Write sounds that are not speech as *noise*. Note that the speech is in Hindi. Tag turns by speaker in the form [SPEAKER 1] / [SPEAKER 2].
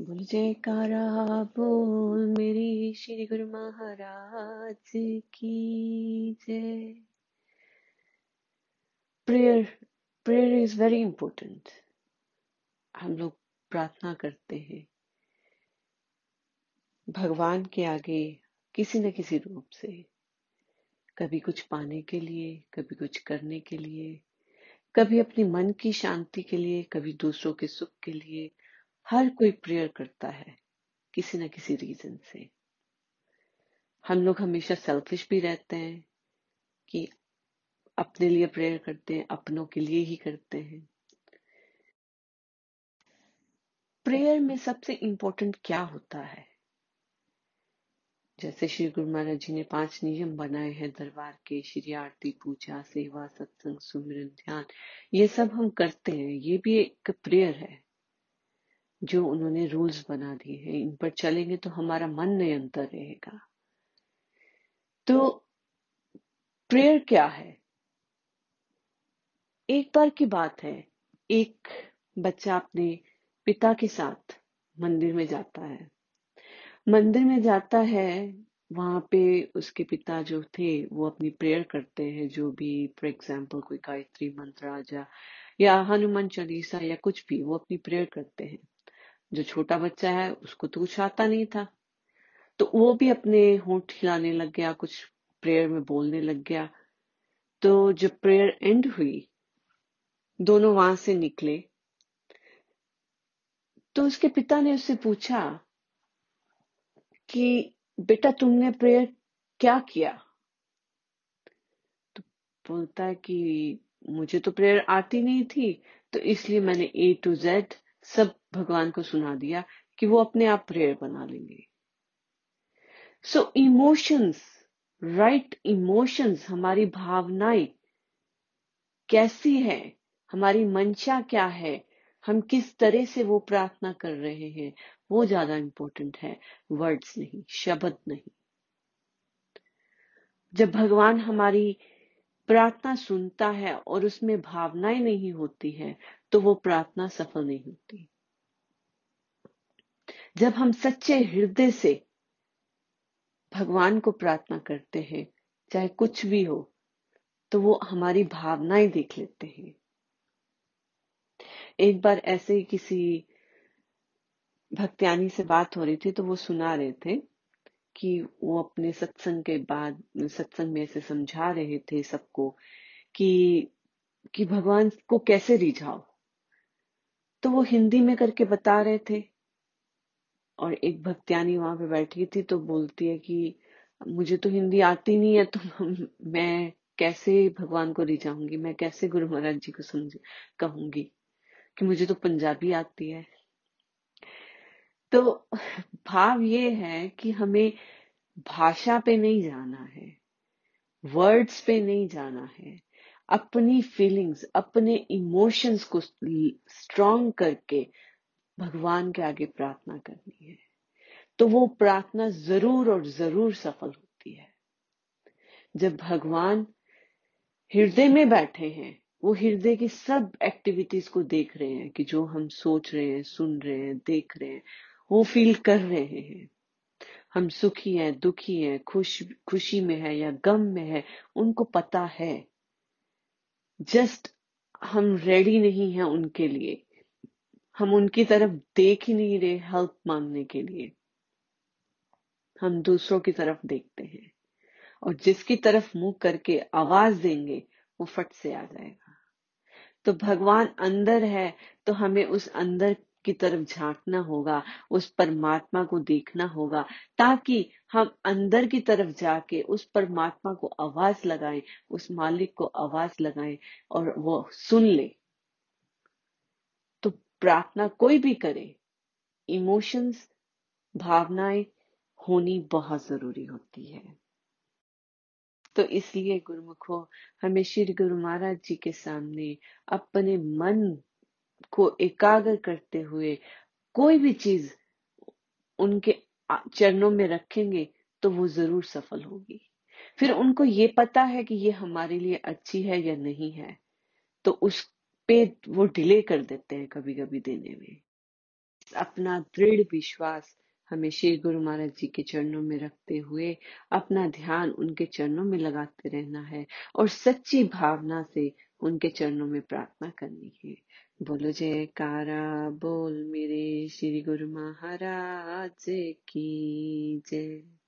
[SPEAKER 1] बोल जयकारा बोल मेरी श्री गुरु महाराज की जय। Prayer prayer is very important हम लोग प्रार्थना करते हैं। भगवान के आगे किसी न किसी रूप से, कभी कुछ पाने के लिए, कभी कुछ करने के लिए, कभी अपने मन की शांति के लिए, कभी दूसरों के सुख के लिए हर कोई प्रेयर करता है, किसी ना किसी रीजन से। हम लोग हमेशा सेल्फिश भी रहते हैं कि अपने लिए प्रेयर करते हैं, अपनों के लिए ही करते हैं। प्रेयर में सबसे इंपॉर्टेंट क्या होता है? जैसे श्री गुरु महाराज जी ने पाँच नियम बनाए हैं, दरबार के, श्री आरती पूजा, सेवा, सत्संग, सुमिरन, ध्यान, ये सब हम करते हैं, ये भी एक प्रेयर है। जो उन्होंने रूल्स बना दिए हैं, इन पर चलेंगे तो हमारा मन निरंतर रहेगा। तो प्रेयर क्या है? एक बार की बात है, एक बच्चा अपने पिता के साथ मंदिर में जाता है। मंदिर में जाता है, वहाँ पे उसके पिता जो थे, वो अपनी प्रेयर करते हैं, जो भी फॉर एग्ज़ाम्पल कोई गायत्री मंत्र या हनुमान चालीसा, या कुछ भी, वो अपनी प्रेयर करते हैं। जो छोटा बच्चा है, उसको तो कुछ आता नहीं था। तो वो भी अपने होंठ हिलाने लग गया, कुछ प्रेयर में बोलने लग गया। तो जब प्रेयर एंड हुई, दोनों वहाँ से निकले। तो उसके पिता ने उससे पूछा कि, बेटा, तुमने प्रेयर क्या किया? तो बोलता है कि, मुझे तो प्रेयर आती नहीं थी तो इसलिए मैंने ए टू जेड सब भगवान को सुना दिया कि वो अपने आप प्रेयर बना लेंगे। सो इमोशंस राइट इमोशंस हमारी भावनाएँ कैसी है? हमारी मंशा क्या है? हम किस तरह से वो प्रार्थना कर रहे हैं? वो ज़्यादा इंपॉर्टेंट है। वर्ड्स नहीं, शब्द नहीं। जब भगवान हमारी प्रार्थना सुनता है और उसमें भावनाएँ नहीं होती है तो वो प्रार्थना सफल नहीं होती। जब हम सच्चे हृदय से भगवान को प्रार्थना करते हैं, चाहे कुछ भी हो तो वो हमारी भावनाएँ देख लेते हैं। एक बार ऐसे ही किसी भक्त्यानी से बात हो रही थी तो वो सुना रहे थे कि वो अपने सत्संग के बाद, सत्संग में ऐसे समझा रहे थे सबको कि कि भगवान को कैसे रिझाओ। तो वो हिंदी में करके बता रहे थे। और एक भक्तियानी वहाँ पे बैठी थी तो बोलती है कि, मुझे तो हिंदी आती नहीं है तो *laughs* मैं कैसे भगवान को रिझाऊँगी मैं कैसे गुरु महाराज जी को समझ, कहूँगी कि मुझे तो पंजाबी आती है? तो भाव ये है कि हमें भाषा पे नहीं जाना है वर्ड्स पे नहीं जाना है। अपनी फीलिंग्स अपने इमोशंस को स्ट्रॉन्ग करके भगवान के आगे प्रार्थना करनी है। तो वो प्रार्थना ज़रूर और ज़रूर सफल होती है। जब भगवान हृदय में बैठे हैं, वो हृदय की सब एक्टिविटीज़ को देख रहे हैं कि जो हम सोच रहे हैं, सुन रहे हैं, देख रहे हैं, वो फील कर रहे हैं। हम सुखी हैं, दुखी हैं, खुश, खुशी में है या गम में है, उनको पता है जस्ट हम रेडी नहीं है उनके लिए। हम उनकी तरफ़ देख ही नहीं रहे हेल्प मांगने के लिए। हम दूसरों की तरफ़ देखते हैं। और जिसकी तरफ़ मुँह करके आवाज़ देंगे, वो फट से आ जाएगा। तो भगवान अंदर है तो हमें उस अंदर की तरफ़ झांकना होगा, उस परमात्मा को देखना होगा, ताकि हम अंदर की तरफ़ जाके उस परमात्मा को आवाज़ लगाएँ, उस मालिक को आवाज़ लगाएँ और वो सुन ले। तो प्रार्थना कोई भी करे, इमोशंस, भावनाएँ होनी बहुत ज़रूरी होती है। तो इसलिए गुरुमुखो, हमें श्री गुरु महाराज जी के सामने अपने मन को एकाग्र करते हुए कोई भी चीज़ उनके चरणों में रखेंगे तो वो ज़रूर सफल होगी। फिर उनको ये पता है कि ये हमारे लिए अच्छी है या नहीं है तो उस पे वो डिले कर देते हैं कभी कभी देने में। अपना दृढ़ विश्वास हमें श्री गुरु महाराज जी के चरणों में रखते हुए, अपना ध्यान उनके चरणों में लगाते रहना है और सच्ची भावना से उनके चरणों में प्रार्थना करनी है। बोलो जयकारा बोल मेरे श्री गुरु महाराज की जय।